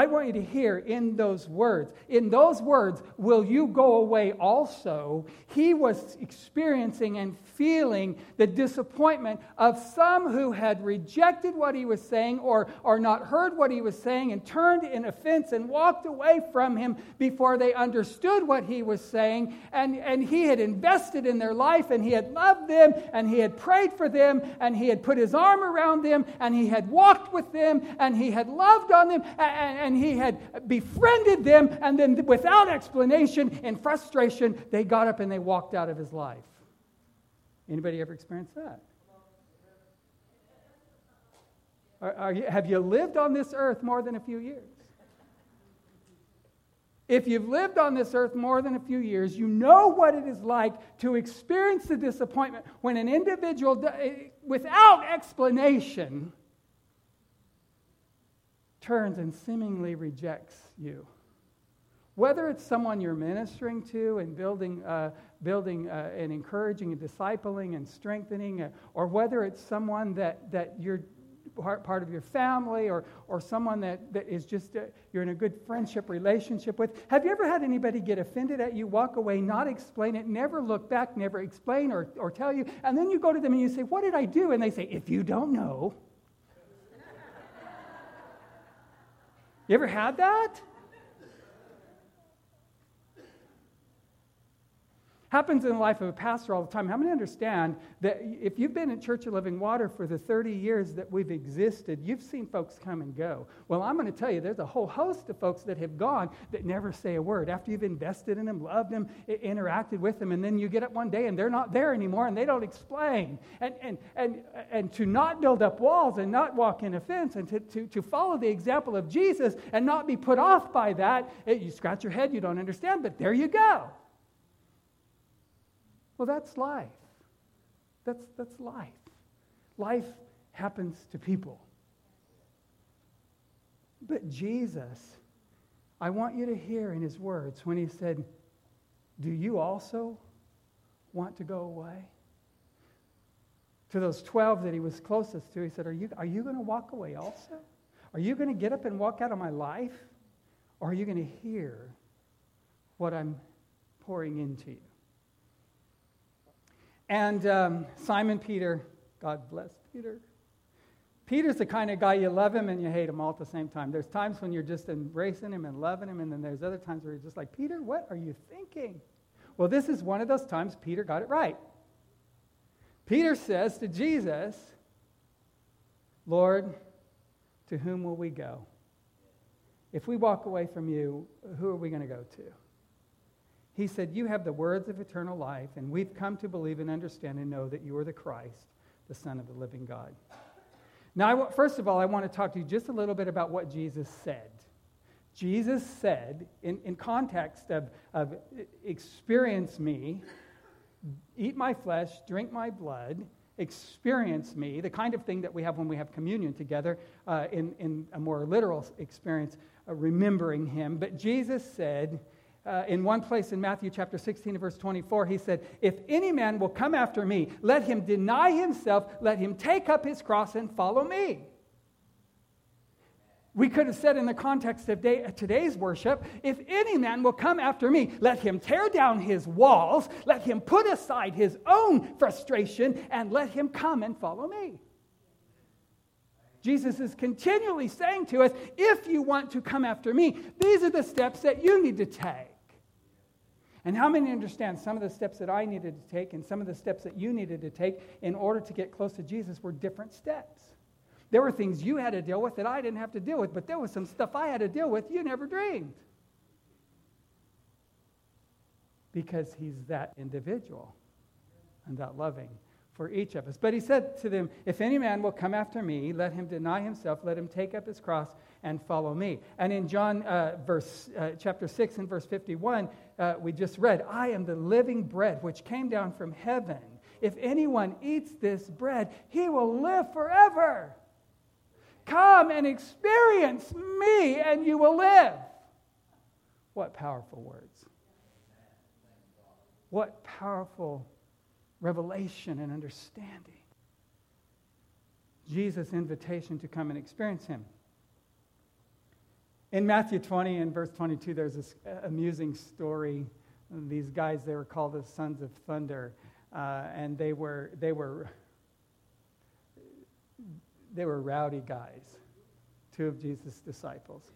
I want you to hear in those words, in those words, will you go away also? He was experiencing and feeling the disappointment of some who had rejected what he was saying or, or not heard what he was saying and turned in offense and walked away from him before they understood what he was saying. And, and he had invested in their life and he had loved them and he had prayed for them and he had put his arm around them and he had walked with them and he had loved on them and, and he had befriended them. And then, without explanation, in frustration, they got up and they walked out of his life. Anybody ever experienced that? Are, are you, have you lived on this earth more than a few years? If you've lived on this earth more than a few years, you know what it is like to experience the disappointment when an individual, eh, without explanation, turns and seemingly rejects you. Whether it's someone you're ministering to and building, uh, building uh, and encouraging and discipling and strengthening, uh, or whether it's someone that, that you're part, part of your family or, or someone that, that is just, uh, you're in a good friendship relationship with. Have you ever had anybody get offended at you, walk away, not explain it, never look back, never explain or, or tell you, and then you go to them and you say, What did I do? And they say, If you don't know. You ever had that? Happens in the life of a pastor all the time. How many understand that if you've been at Church of Living Water for the 30 years that we've existed, you've seen folks come and go? Well, I'm going to tell you, there's a whole host of folks that have gone that never say a word. After you've invested in them, loved them, interacted with them, and then you get up one day and they're not there anymore and they don't explain. And, and, and, and to not build up walls and not walk in offense and to, to, to follow the example of Jesus and not be put off by that, eh, you scratch your head, you don't understand, but there you go. Well, that's life. That's, that's life. Life happens to people. But Jesus, I want you to hear in his words when he said, Do you also want to go away? To those 12 that he was closest to, he said, Are you, are you going to walk away also? Are you going to get up and walk out of my life? Or are you going to hear what I'm pouring into you? And um, Simon Peter, God bless Peter. Peter's the kind of guy you love him and you hate him all at the same time. There's times when you're just embracing him and loving him, and then there's other times where you're just like, Peter, what are you thinking? Well, this is one of those times Peter got it right. Peter says to Jesus, Lord, to whom will we go? If we walk away from you, who are we going to go to? He said, You have the words of eternal life, and we've come to believe and understand and know that you are the Christ, the Son of the living God. Now, first of all, I want to talk to you just a little bit about what Jesus said. Jesus said, in, in context of, of experience me, eat my flesh, drink my blood, experience me, the kind of thing that we have when we have communion together uh, in, in a more literal experience, uh, remembering him. But Jesus said, uh, in one place in Matthew chapter 16, verse 24, he said, If any man will come after me, let him deny himself, let him take up his cross and follow me. We could have said in the context of day, today's worship, if any man will come after me, let him tear down his walls, let him put aside his own frustration, and let him come and follow me. Jesus is continually saying to us, if you want to come after me, these are the steps that you need to take. And how many understand some of the steps that I needed to take and some of the steps that you needed to take in order to get close to Jesus were different steps? There were things you had to deal with that I didn't have to deal with, but there was some stuff I had to deal with you never dreamed. Because he's that individual and that loving for each of us. But he said to them, If any man will come after me, let him deny himself, let him take up his cross and follow me. And in John uh, verse, uh, chapter 6 and verse 51, uh, we just read, I am the living bread which came down from heaven. If anyone eats this bread, he will live forever. Come and experience me, and you will live. What powerful words. What powerful revelation and understanding. Jesus' invitation to come and experience Him. In Matthew 20 and verse 22, there's this amusing story. These guys, they were called the sons of thunder, uh, and they were, they, were, they were rowdy guys, two of Jesus' disciples.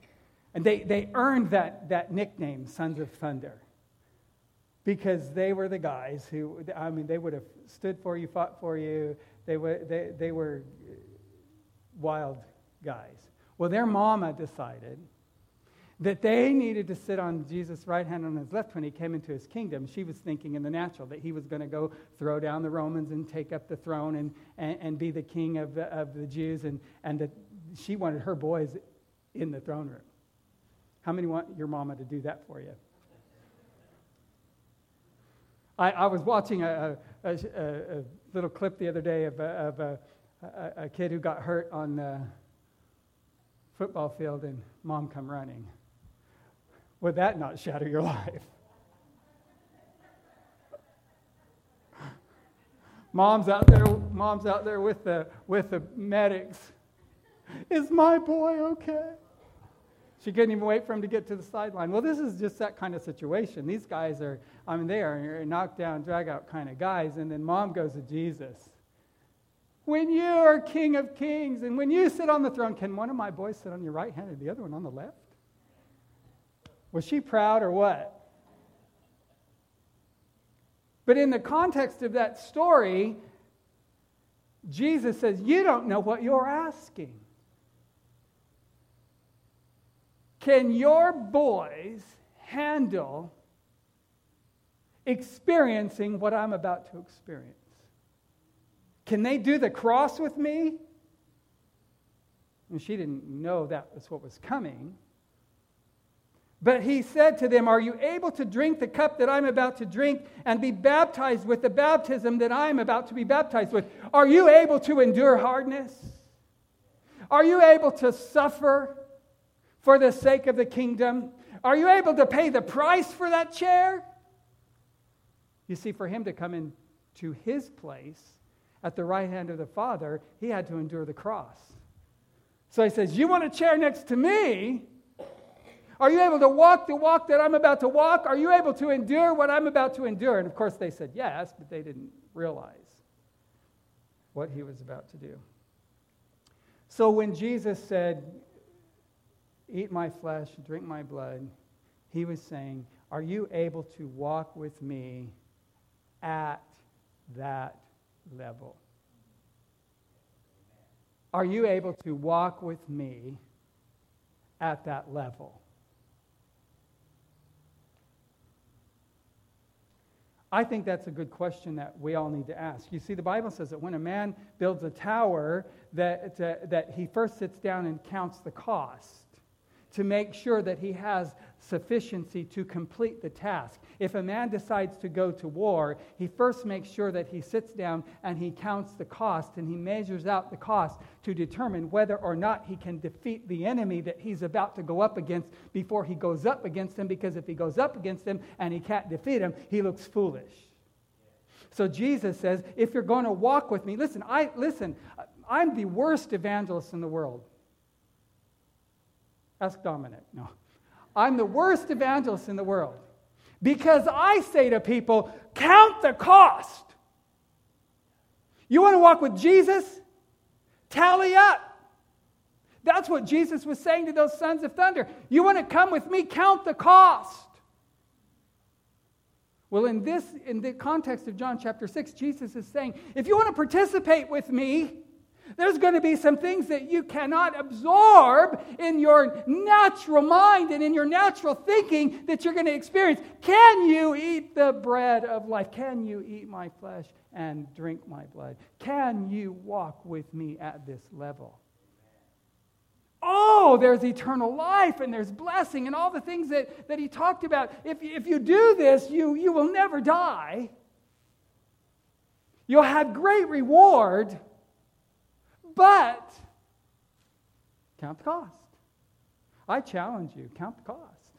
And they, they earned that, that nickname, Sons of Thunder, because they were the guys who, I mean, they would have stood for you, fought for you. They were, they, they were wild guys. Well, their mama decided that they needed to sit on Jesus' right hand and on his left when he came into his kingdom. She was thinking in the natural that he was going to go throw down the Romans and take up the throne and, and, and be the king of the, of the Jews, and, and that she wanted her boys in the throne room. How many want your mama to do that for you? I, I was watching a, a, a, a, little clip the other day of, of a, a, kid who got hurt on the football field and mom come running. Would that not shatter your life? mom's out there, mom's out there with the, with the medics. Is my boy okay? She couldn't even wait for him to get to the sideline. Well, this is just that kind of situation. These guys are, I mean, they are knocked down, drag out kind of guys. And then mom goes to Jesus. When you are King of Kings and when you sit on the throne, can one of my boys sit on your right hand and the other one on the left? Was she proud or what? But in the context of that story, Jesus says, You don't know what you're asking. Can your boys handle experiencing what I'm about to experience? Can they do the cross with me? And she didn't know that was what was coming. But he said to them, Are you able to drink the cup that I'm about to drink and be baptized with the baptism that I'm about to be baptized with? Are you able to endure hardness? Are you able to suffer for the sake of the kingdom? Are you able to pay the price for that chair? You see, for him to come into his place at the right hand of the Father, he had to endure the cross. So he says, You want a chair next to me? Are you able to walk the walk that I'm about to walk? Are you able to endure what I'm about to endure? And of course, they said yes, but they didn't realize what he was about to do. So when Jesus said, Eat my flesh, drink my blood, he was saying, Are you able to walk with me at that level? Are you able to walk with me at that level? I think that's a good question that we all need to ask. You see, the Bible says that when a man builds a tower, that, uh, that he first sits down and counts the cost to make sure that he has sufficiency to complete the task. If a man decides to go to war, he first makes sure that he sits down and he counts the cost and he measures out the cost to determine whether or not he can defeat the enemy that he's about to go up against before he goes up against him, because if he goes up against him and he can't defeat him, he looks foolish. So Jesus says, if you're going to walk with me, listen, I listen, I'm the worst evangelist in the world. Ask Dominic. No. I'm the worst evangelist in the world because I say to people, count the cost. You want to walk with Jesus? Tally up. That's what Jesus was saying to those sons of thunder. You want to come with me? Count the cost. Well, in this, in the context of John chapter 6, Jesus is saying, if you want to participate with me, there's going to be some things that you cannot absorb in your natural mind and in your natural thinking that you're going to experience. Can you eat the bread of life? Can you eat my flesh and drink my blood? Can you walk with me at this level? Oh, there's eternal life and there's blessing and all the things that, that he talked about. If, if you do this, you, you will never die. You'll have great reward but count the cost. I challenge you, count the cost.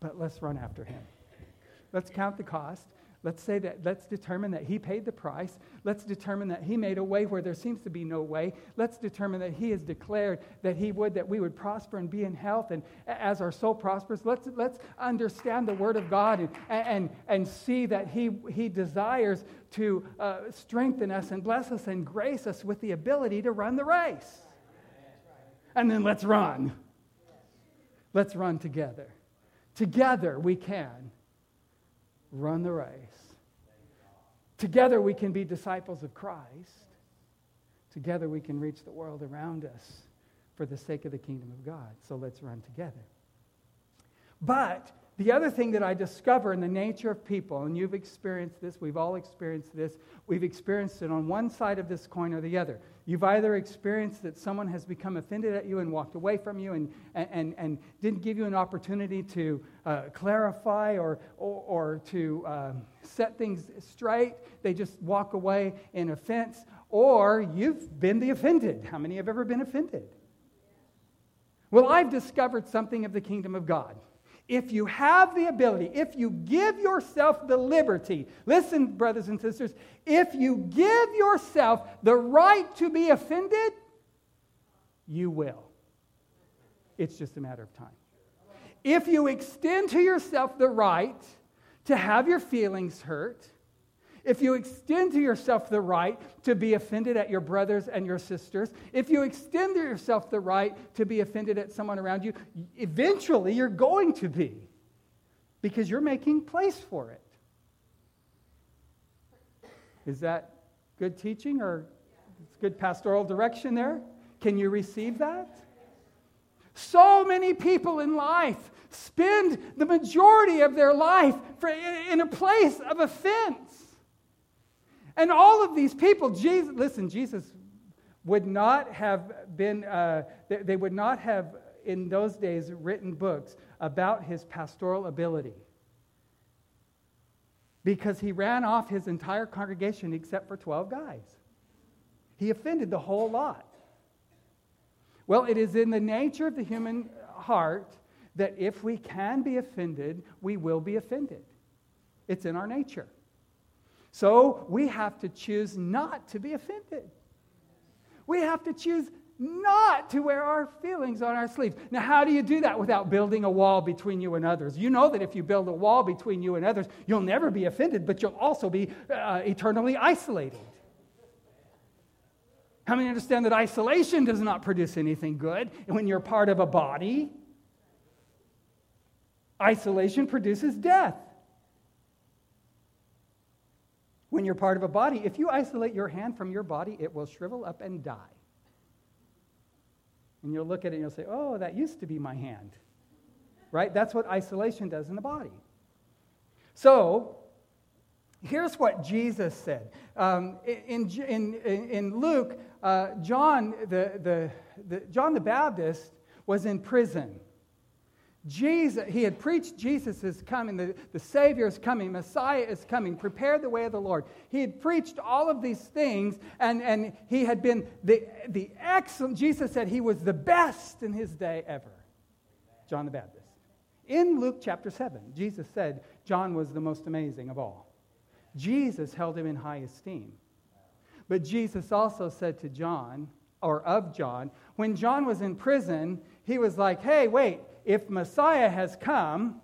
But let's run after him. Let's count the cost. Let's say that, let's determine that He paid the price. Let's determine that He made a way where there seems to be no way. Let's determine that He has declared that He would, that we would prosper and be in health. And as our soul prospers, let's, let's understand the Word of God and, and, and see that He, he desires to uh, strengthen us and bless us and grace us with the ability to run the race. And then let's run. Let's run together. Together we can run the race. Together we can be disciples of Christ. Together we can reach the world around us for the sake of the kingdom of God. So let's run together. But the other thing that I discover in the nature of people, and you've experienced this, we've all experienced this, we've experienced it on one side of this coin or the other. You've either experienced that someone has become offended at you and walked away from you and, and, and didn't give you an opportunity to uh, clarify or, or, or to uh, set things straight. They just walk away in offense. Or you've been the offended. How many have ever been offended? Well, I've discovered something of the kingdom of God. If you have the ability, if you give yourself the liberty, listen, brothers and sisters, if you give yourself the right to be offended, you will. It's just a matter of time. If you extend to yourself the right to have your feelings hurt, if you extend to yourself the right to be offended at your brothers and your sisters, if you extend to yourself the right to be offended at someone around you, eventually you're going to be because you're making place for it. Is that good teaching or good pastoral direction there? Can you receive that? So many people in life spend the majority of their life in a place of offense. And all of these people, Jesus, listen, Jesus would not have been, uh, they would not have in those days written books about his pastoral ability because he ran off his entire congregation except for 12 guys. He offended the whole lot. Well, it is in the nature of the human heart that if we can be offended, we will be offended. It's in our nature. So we have to choose not to be offended. We have to choose not to wear our feelings on our sleeves. Now, how do you do that without building a wall between you and others? You know that if you build a wall between you and others, you'll never be offended, but you'll also be uh, eternally isolated. How many understand that isolation does not produce anything good when you're part of a body? Isolation produces death when you're part of a body, if you isolate your hand from your body, it will shrivel up and die. And you'll look at it and you'll say, oh, that used to be my hand. Right? That's what isolation does in the body. So, here's what Jesus said. Um, in, in, in Luke, uh, John, the, the, the, John the Baptist was in prison. Jesus, he had preached Jesus is coming, the, the Savior is coming, Messiah is coming, prepare the way of the Lord. He had preached all of these things, and, and he had been the, the excellent, Jesus said he was the best in his day ever. John the Baptist. In Luke chapter 7, Jesus said John was the most amazing of all. Jesus held him in high esteem. But Jesus also said to John, or of John, when John was in prison, he was like, hey, wait, if Messiah has come,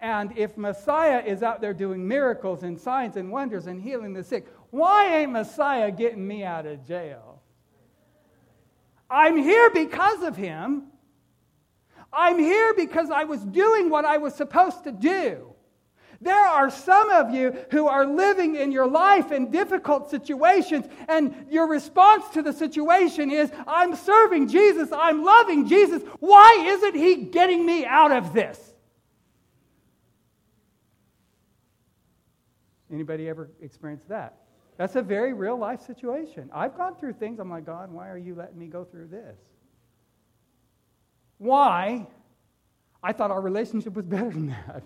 and if Messiah is out there doing miracles and signs and wonders and healing the sick, why ain't Messiah getting me out of jail? I'm here because of him. I'm here because I was doing what I was supposed to do. There are some of you who are living in your life in difficult situations, and your response to the situation is, I'm serving Jesus, I'm loving Jesus. Why isn't He getting me out of this? Anybody ever experienced that? That's a very real life situation. I've gone through things, I'm like, God, why are you letting me go through this? Why? I thought our relationship was better than that.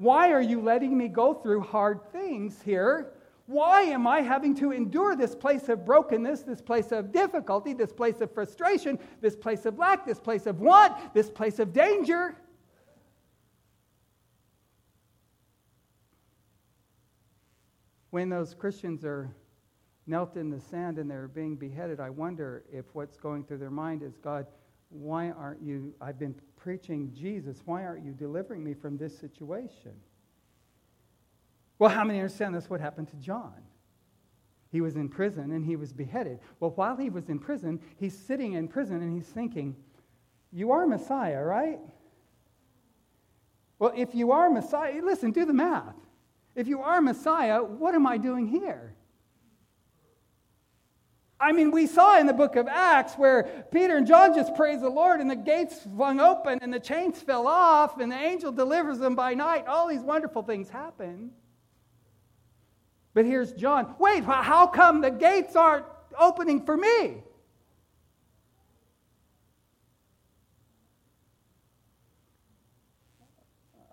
Why are you letting me go through hard things here? Why am I having to endure this place of brokenness, this place of difficulty, this place of frustration, this place of lack, this place of want, this place of danger? When those Christians are knelt in the sand and they're being beheaded, I wonder if what's going through their mind is God, why aren't you? I've been preaching Jesus. Why aren't you delivering me from this situation? Well, how many understand that's what happened to John? He was in prison and he was beheaded. Well, while he was in prison, he's sitting in prison and he's thinking, You are Messiah, right? Well, if you are Messiah, listen, do the math. If you are Messiah, what am I doing here? I mean, we saw in the book of Acts where Peter and John just praise the Lord and the gates flung open and the chains fell off and the angel delivers them by night. All these wonderful things happen. But here's John. Wait, how come the gates aren't opening for me?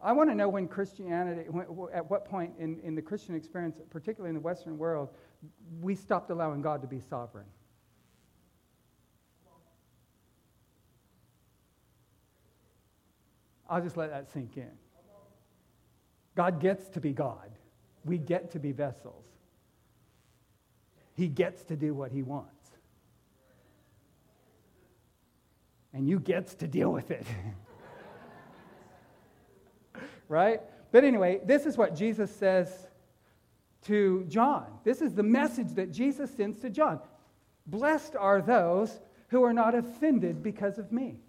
I want to know when Christianity, at what point in, in the Christian experience, particularly in the Western world, we stopped allowing God to be sovereign. I'll just let that sink in. God gets to be God. We get to be vessels. He gets to do what he wants. And you gets to deal with it. right? But anyway, this is what Jesus says to John. This is the message that Jesus sends to John. Blessed are those who are not offended because of me.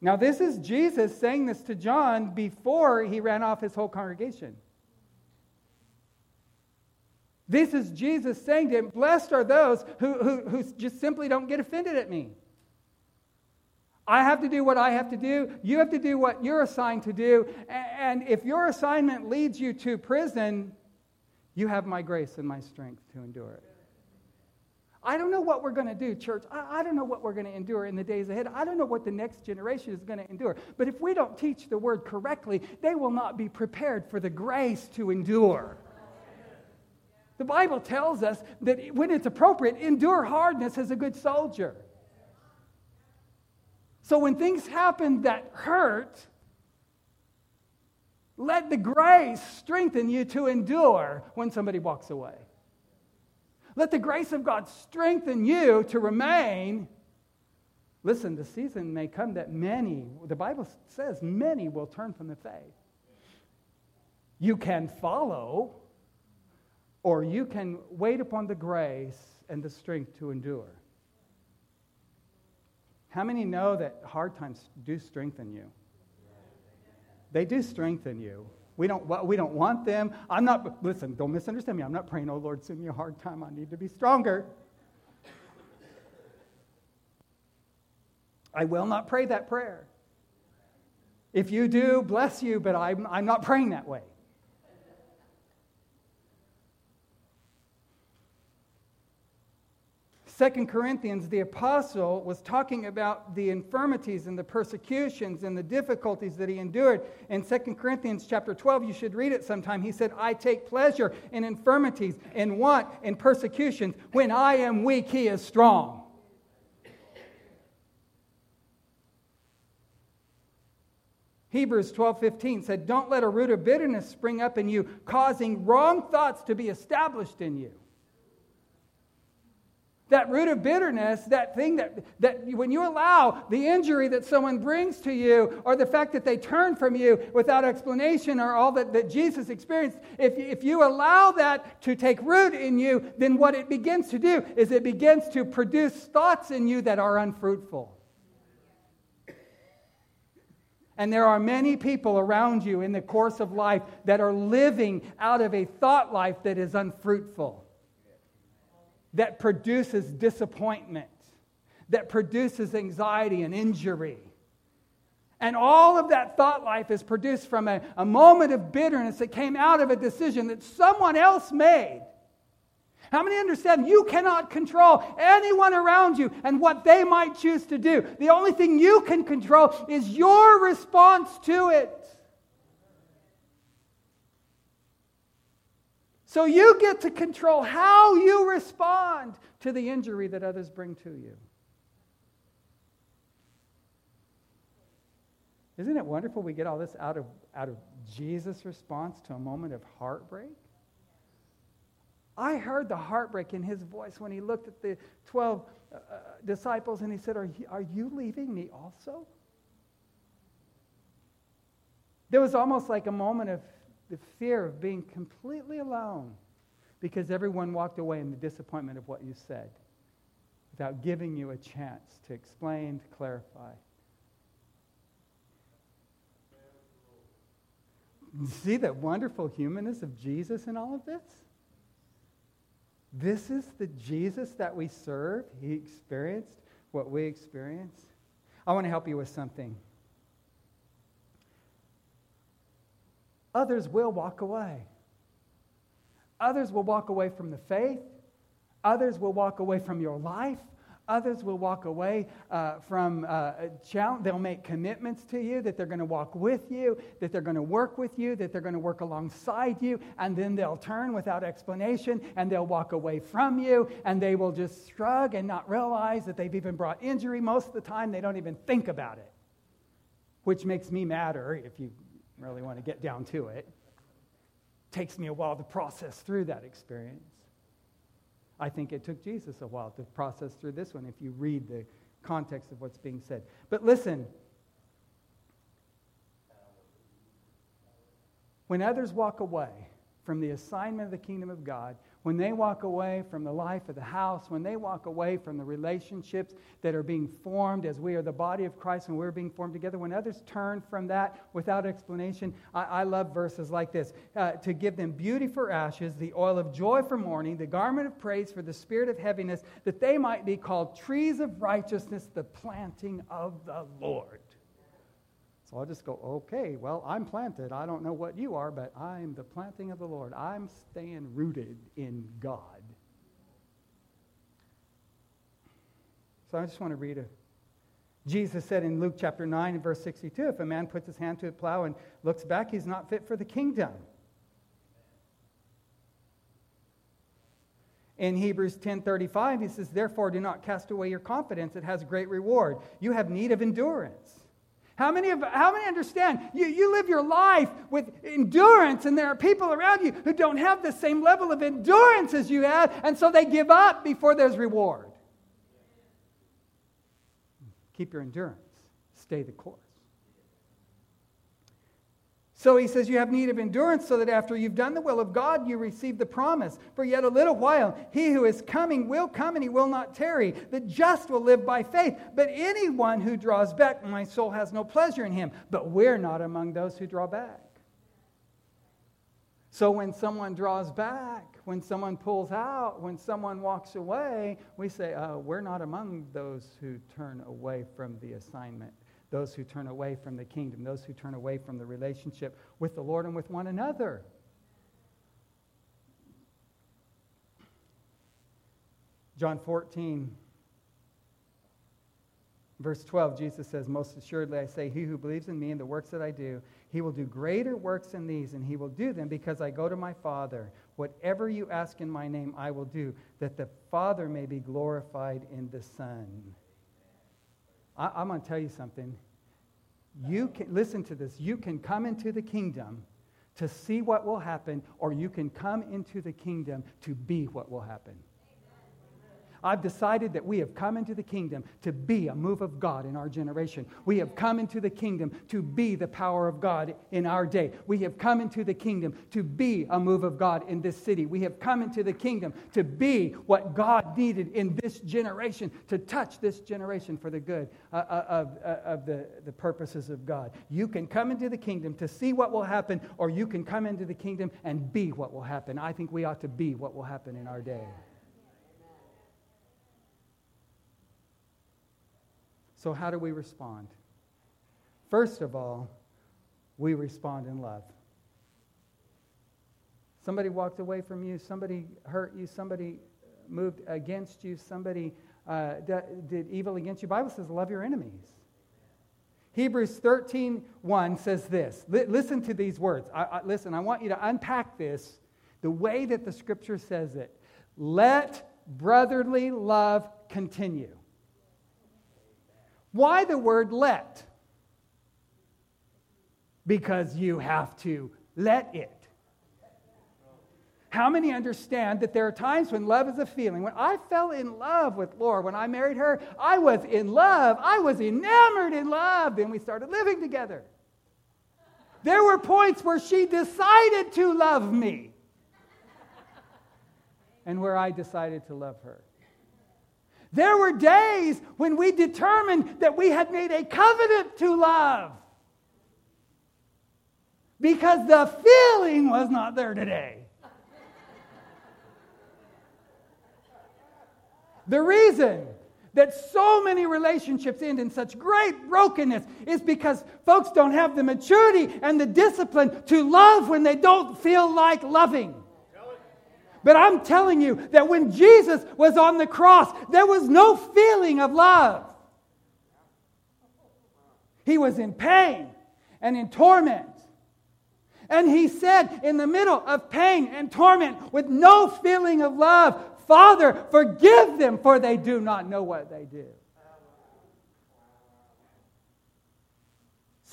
Now, this is Jesus saying this to John before he ran off his whole congregation. This is Jesus saying to him, Blessed are those who, who, who just simply don't get offended at me. I have to do what I have to do. You have to do what you're assigned to do. And if your assignment leads you to prison, you have my grace and my strength to endure it. I don't know what we're going to do, church. I, I, don't know what we're going to endure in the days ahead. I don't know what the next generation is going to endure. But if we don't teach the word correctly, they will not be prepared for the grace to endure. The Bible tells us that when it's appropriate, endure hardness as a good soldier. So when things happen that hurt, let the grace strengthen you to endure when somebody walks away. Let the grace of God strengthen you to remain. Listen, the season may come that many, the Bible says, many will turn from the faith. You can follow, or you can wait upon the grace and the strength to endure. How many know that hard times do strengthen you? They do strengthen you. We don't, we don't want them. I'm not, listen, don't misunderstand me. I'm not praying, oh Lord, send me a hard time. I need to be stronger. I will not pray that prayer. If you do, bless you, but I'm, I'm not praying that way. Second Corinthians, the apostle was talking about the infirmities and the persecutions and the difficulties that he endured. In Second Corinthians chapter 12, you should read it sometime. He said, I take pleasure in infirmities, in want, in persecutions. When I am weak, he is strong. Hebrews 12:15 said, "Don't let a root of bitterness spring up in you, causing wrong thoughts to be established in you." That root of bitterness, that thing that, that when you allow the injury that someone brings to you, or the fact that they turn from you without explanation, or all that, that Jesus experienced, if, if you allow that to take root in you, then what it begins to do is it begins to produce thoughts in you that are unfruitful. And there are many people around you in the course of life that are living out of a thought life that is unfruitful that produces disappointment, that produces anxiety and injury. And all of that thought life is produced from a, a moment of bitterness that came out of a decision that someone else made. How many understand you cannot control anyone around you and what they might choose to do? The only thing you can control is your response to it. So you get to control how you respond to the injury that others bring to you. Isn't it wonderful we get all this out of, out of Jesus' response to a moment of heartbreak? I heard the heartbreak in his voice when he looked at the 12 uh, uh, disciples and he said, are you, are you leaving me also? There was almost like a moment of the fear of being completely alone because everyone walked away in the disappointment of what you said without giving you a chance to explain, to clarify. See the wonderful humanness of Jesus in all of this? This is the Jesus that we serve. He experienced what we experience. I want to help you with something. Others will walk away. Others will walk away from the faith. Others will walk away from your life. Others will walk away uh, from uh, challenge. They'll make commitments to you that they're going to walk with you, that they're going to work with you, that they're going to work alongside you, and then they'll turn without explanation and they'll walk away from you and they will just shrug and not realize that they've even brought injury. Most of the time, they don't even think about it, which makes me madder if you really want to get down to it. Takes me a while to process through that experience. I think it took Jesus a while to process through this one if you read the context of what's being said. But listen, when others walk away from the assignment of the kingdom of God, when they walk away from the life of the house, when they walk away from the relationships that are being formed as we are the body of Christ and we're being formed together, when others turn from that without explanation, I, I love verses like this uh, to give them beauty for ashes, the oil of joy for mourning, the garment of praise for the spirit of heaviness, that they might be called trees of righteousness, the planting of the Lord. So I'll just go, okay, well, I'm planted. I don't know what you are, but I'm the planting of the Lord. I'm staying rooted in God. So I just want to read a. Jesus said in Luke chapter 9 and verse 62 if a man puts his hand to the plow and looks back, he's not fit for the kingdom. In Hebrews 10:35 he says therefore do not cast away your confidence it has great reward. You have need of endurance. How many, of, how many understand you, you live your life with endurance, and there are people around you who don't have the same level of endurance as you have, and so they give up before there's reward? Keep your endurance, stay the course. So he says, You have need of endurance, so that after you've done the will of God, you receive the promise. For yet a little while, he who is coming will come, and he will not tarry. The just will live by faith. But anyone who draws back, my soul has no pleasure in him. But we're not among those who draw back. So when someone draws back, when someone pulls out, when someone walks away, we say, uh, We're not among those who turn away from the assignment those who turn away from the kingdom, those who turn away from the relationship with the Lord and with one another. John 14, verse 12, Jesus says, Most assuredly I say, He who believes in me and the works that I do, he will do greater works than these, and he will do them because I go to my Father. Whatever you ask in my name, I will do, that the Father may be glorified in the Son. I, am going to tell you something. You can, listen to this. You can come into the kingdom to see what will happen, or you can come into the kingdom to be what will happen. I've decided that we have come into the kingdom to be a move of God in our generation. We have come into the kingdom to be the power of God in our day. We have come into the kingdom to be a move of God in this city. We have come into the kingdom to be what God needed in this generation, to touch this generation for the good uh, uh of, uh, of the, the purposes of God. You can come into the kingdom to see what will happen, or you can come into the kingdom and be what will happen. I think we ought to be what will happen in our day. So, how do we respond? First of all, we respond in love. Somebody walked away from you, somebody hurt you, somebody moved against you, somebody uh, did evil against you. Bible says, love your enemies. Hebrews 13, 1 says this. L- listen to these words. I, I, listen, I want you to unpack this the way that the scripture says it. Let brotherly love continue. Why the word let? because you have to let it. How many understand that there are times when love is a feeling? When I fell in love with Laura, when I married her, I was in love. I was enamored in love. Then we started living together. There were points where she decided to love me and where I decided to love her. There were days when we determined that we had made a covenant to love because the feeling was not there today. The reason that so many relationships end in such great brokenness is because folks don't have the maturity and the discipline to love when they don't feel like loving. But I'm telling you that when Jesus was on the cross, there was no feeling of love. He was in pain and in torment. And he said, in the middle of pain and torment, with no feeling of love, Father, forgive them, for they do not know what they do.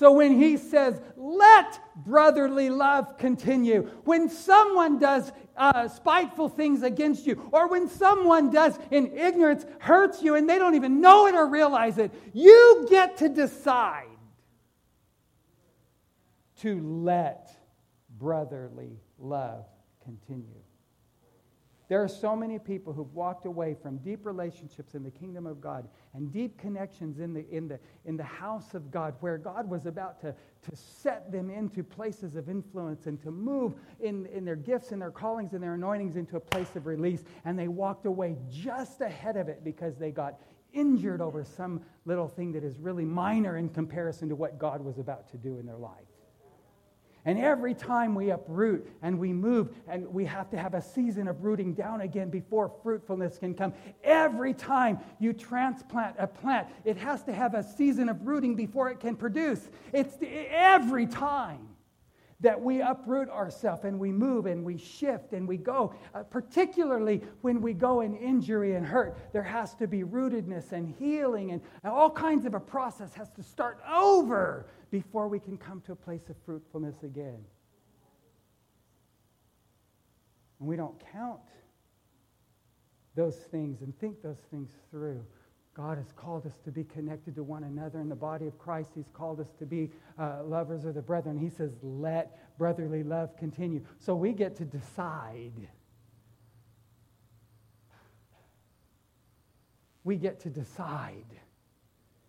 So when he says, let brotherly love continue, when someone does uh, spiteful things against you, or when someone does in ignorance hurts you and they don't even know it or realize it, you get to decide to let brotherly love continue. There are so many people who've walked away from deep relationships in the kingdom of God and deep connections in the, in the, in the house of God where God was about to, to set them into places of influence and to move in, in their gifts and their callings and their anointings into a place of release. And they walked away just ahead of it because they got injured over some little thing that is really minor in comparison to what God was about to do in their life. And every time we uproot and we move, and we have to have a season of rooting down again before fruitfulness can come. Every time you transplant a plant, it has to have a season of rooting before it can produce. It's every time that we uproot ourselves and we move and we shift and we go, uh, particularly when we go in injury and hurt, there has to be rootedness and healing and, and all kinds of a process has to start over before we can come to a place of fruitfulness again. And we don't count those things and think those things through. God has called us to be connected to one another in the body of Christ. He's called us to be uh, lovers of the brethren. He says, let brotherly love continue. So we get to decide. We get to decide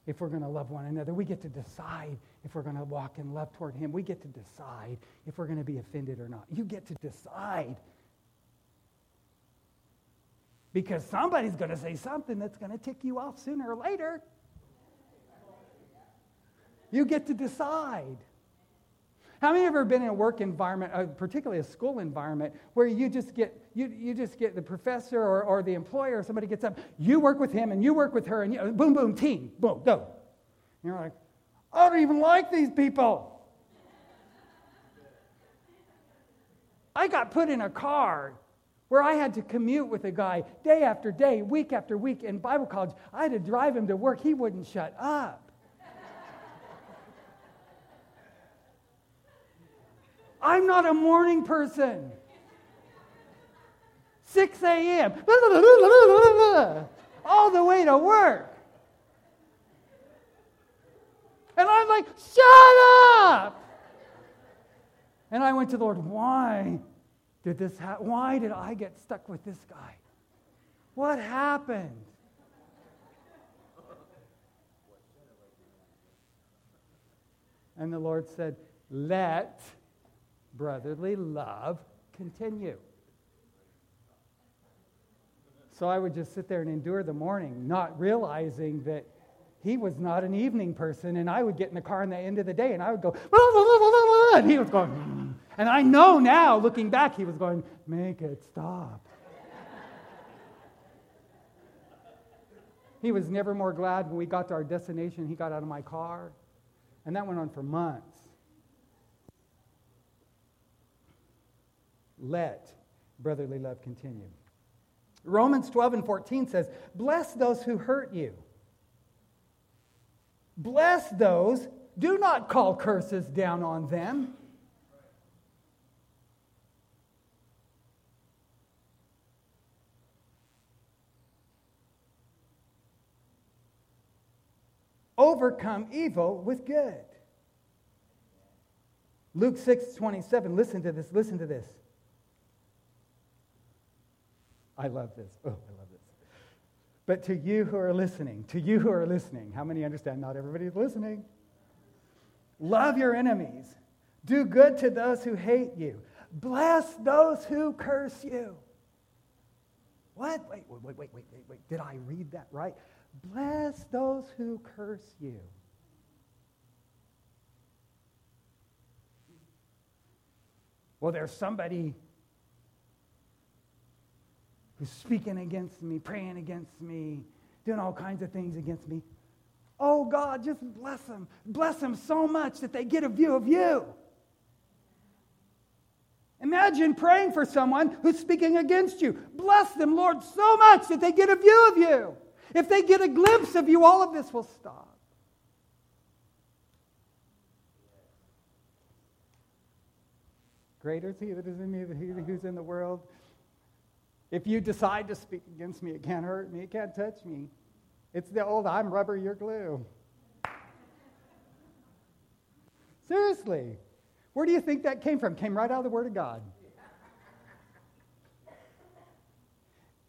if we're going to love one another. We get to decide if we're going to walk in love toward Him. We get to decide if we're going to be offended or not. You get to decide. Because somebody's going to say something that's going to tick you off sooner or later. You get to decide. How many of you ever been in a work environment, uh, particularly a school environment, where you just get you, you just get the professor or, or the employer or somebody gets up, you work with him and you work with her, and you, boom, boom, team, boom, go. And you're like, I don't even like these people. I got put in a car where I had to commute with a guy day after day, week after week in Bible college. I had to drive him to work. He wouldn't shut up. I'm not a morning person. 6 a.m. all the way to work. And I'm like, shut up! And I went to the Lord, why did this happen? Why did I get stuck with this guy? What happened? And the Lord said, let brotherly love continue. So I would just sit there and endure the morning, not realizing that he was not an evening person. And I would get in the car in the end of the day and I would go, and he was going, mm. and I know now, looking back, he was going, make it stop. he was never more glad when we got to our destination, he got out of my car. And that went on for months. Let brotherly love continue. Romans 12 and 14 says, Bless those who hurt you. Bless those do not call curses down on them. Overcome evil with good. Luke 6 27, listen to this, listen to this. I love this. Oh, I love this. But to you who are listening, to you who are listening, how many understand not everybody's listening? Love your enemies. Do good to those who hate you. Bless those who curse you. What? Wait, wait, wait, wait, wait, wait, wait. Did I read that right? Bless those who curse you. Well, there's somebody who's speaking against me, praying against me, doing all kinds of things against me. Oh, God, just bless them. Bless them so much that they get a view of you. Imagine praying for someone who's speaking against you. Bless them, Lord, so much that they get a view of you. If they get a glimpse of you, all of this will stop. Greater is he that is in me than he who's in the world. If you decide to speak against me, it can't hurt me, it can't touch me. It's the old I'm rubber, you're glue. Seriously. Where do you think that came from? Came right out of the Word of God.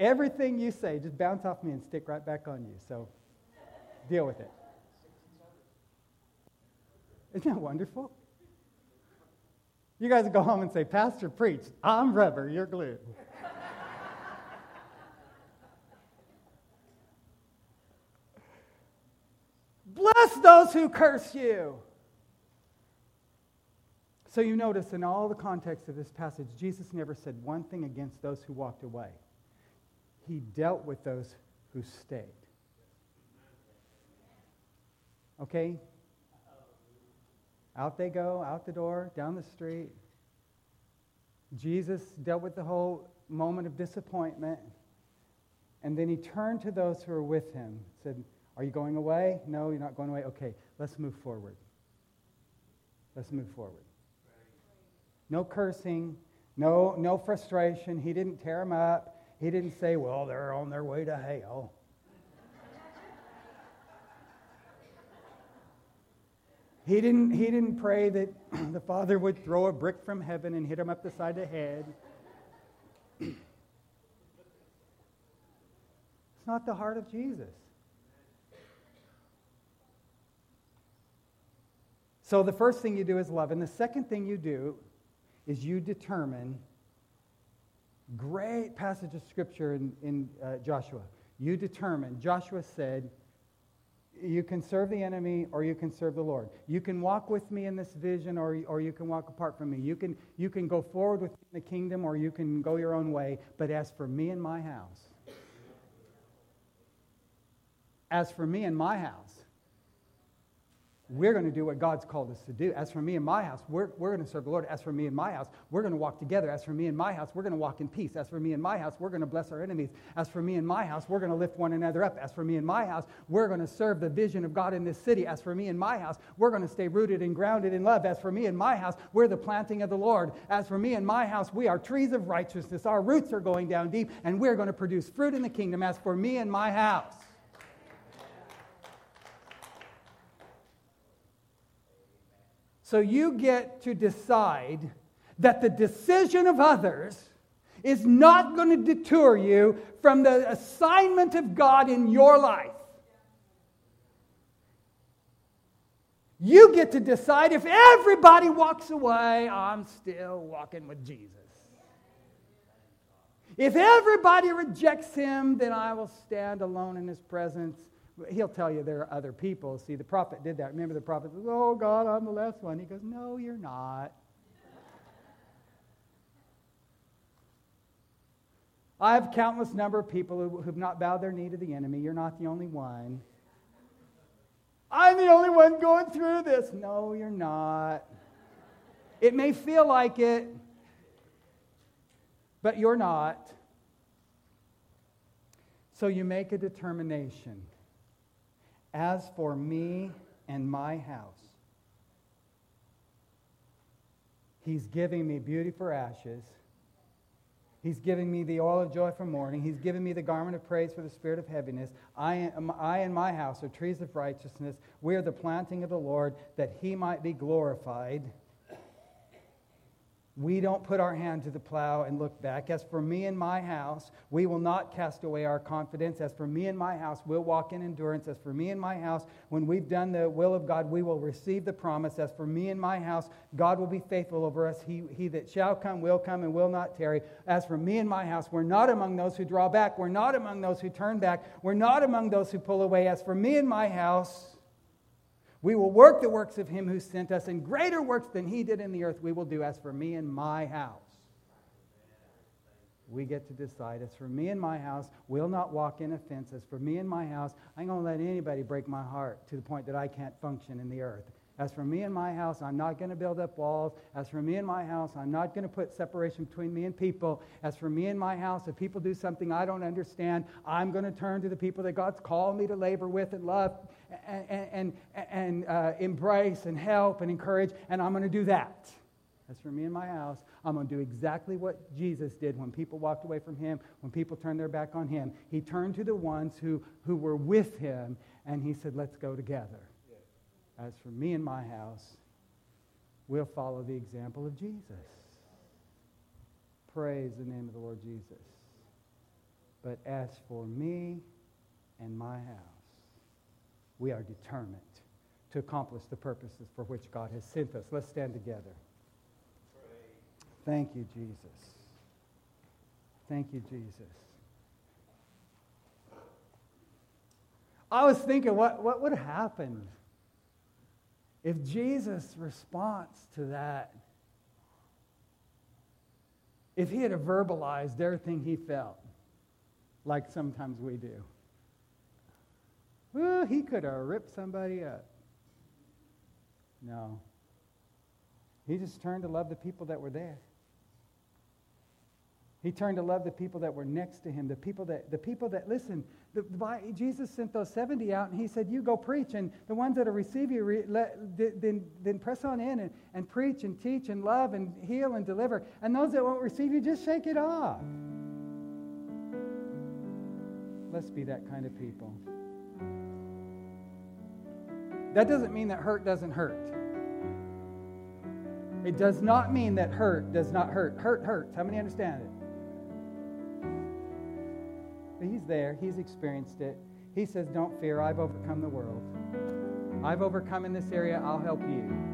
Everything you say, just bounce off me and stick right back on you. So deal with it. Isn't that wonderful? You guys go home and say, Pastor, preach. I'm rubber, you're glue. Bless those who curse you. So you notice in all the context of this passage, Jesus never said one thing against those who walked away. He dealt with those who stayed. Okay? Out they go, out the door, down the street. Jesus dealt with the whole moment of disappointment. And then he turned to those who were with him, said, Are you going away? No, you're not going away. Okay, let's move forward. Let's move forward. No cursing, no, no frustration. He didn't tear them up. He didn't say, Well, they're on their way to hell. He didn't, he didn't pray that the Father would throw a brick from heaven and hit him up the side of the head. it's not the heart of Jesus. So the first thing you do is love. And the second thing you do is you determine, great passage of scripture in, in uh, Joshua. You determine, Joshua said, you can serve the enemy or you can serve the Lord. You can walk with me in this vision or, or you can walk apart from me. You can, you can go forward with the kingdom or you can go your own way. But as for me and my house, as for me and my house, we're going to do what God's called us to do. As for me and my house, we're, we're going to serve the Lord. As for me and my house, we're going to walk together. As for me and my house, we're going to walk in peace. As for me and my house, we're going to bless our enemies. As for me and my house, we're going to lift one another up. As for me and my house, we're going to serve the vision of God in this city. As for me and my house, we're going to stay rooted and grounded in love. As for me and my house, we're the planting of the Lord. As for me and my house, we are trees of righteousness. Our roots are going down deep, and we're going to produce fruit in the kingdom. As for me and my house, So you get to decide that the decision of others is not going to deter you from the assignment of God in your life. You get to decide if everybody walks away, I'm still walking with Jesus. If everybody rejects him, then I will stand alone in his presence He'll tell you there are other people. See, the prophet did that. Remember, the prophet says, Oh, God, I'm the last one. He goes, No, you're not. I have countless number of people who have not bowed their knee to the enemy. You're not the only one. I'm the only one going through this. No, you're not. It may feel like it, but you're not. So you make a determination. As for me and my house, He's giving me beauty for ashes. He's giving me the oil of joy for mourning. He's giving me the garment of praise for the spirit of heaviness. I, am, I and my house are trees of righteousness. We are the planting of the Lord that he might be glorified. We don't put our hand to the plow and look back. As for me and my house, we will not cast away our confidence. As for me and my house, we'll walk in endurance. As for me and my house, when we've done the will of God, we will receive the promise. As for me and my house, God will be faithful over us. He, he that shall come will come and will not tarry. As for me and my house, we're not among those who draw back. We're not among those who turn back. We're not among those who pull away. As for me and my house, we will work the works of him who sent us, and greater works than he did in the earth we will do. As for me and my house, we get to decide. As for me and my house, we'll not walk in offense. As for me and my house, I ain't going to let anybody break my heart to the point that I can't function in the earth. As for me and my house, I'm not going to build up walls. As for me and my house, I'm not going to put separation between me and people. As for me and my house, if people do something I don't understand, I'm going to turn to the people that God's called me to labor with and love and, and, and uh, embrace and help and encourage, and I'm going to do that. As for me and my house, I'm going to do exactly what Jesus did when people walked away from him, when people turned their back on him. He turned to the ones who, who were with him, and he said, Let's go together. As for me and my house, we'll follow the example of Jesus. Praise the name of the Lord Jesus. But as for me and my house, we are determined to accomplish the purposes for which God has sent us. Let's stand together. Thank you, Jesus. Thank you, Jesus. I was thinking, what, what would happen if Jesus' response to that, if he had verbalized everything he felt, like sometimes we do, well, he could have ripped somebody up. No. He just turned to love the people that were there. He turned to love the people that were next to him, the people that, the people that listen. The, Jesus sent those 70 out and he said, You go preach, and the ones that will receive you, re, let, then, then press on in and, and preach and teach and love and heal and deliver. And those that won't receive you, just shake it off. Let's be that kind of people. That doesn't mean that hurt doesn't hurt. It does not mean that hurt does not hurt. Hurt hurts. How many understand it? He's there, he's experienced it. He says, Don't fear, I've overcome the world. I've overcome in this area, I'll help you.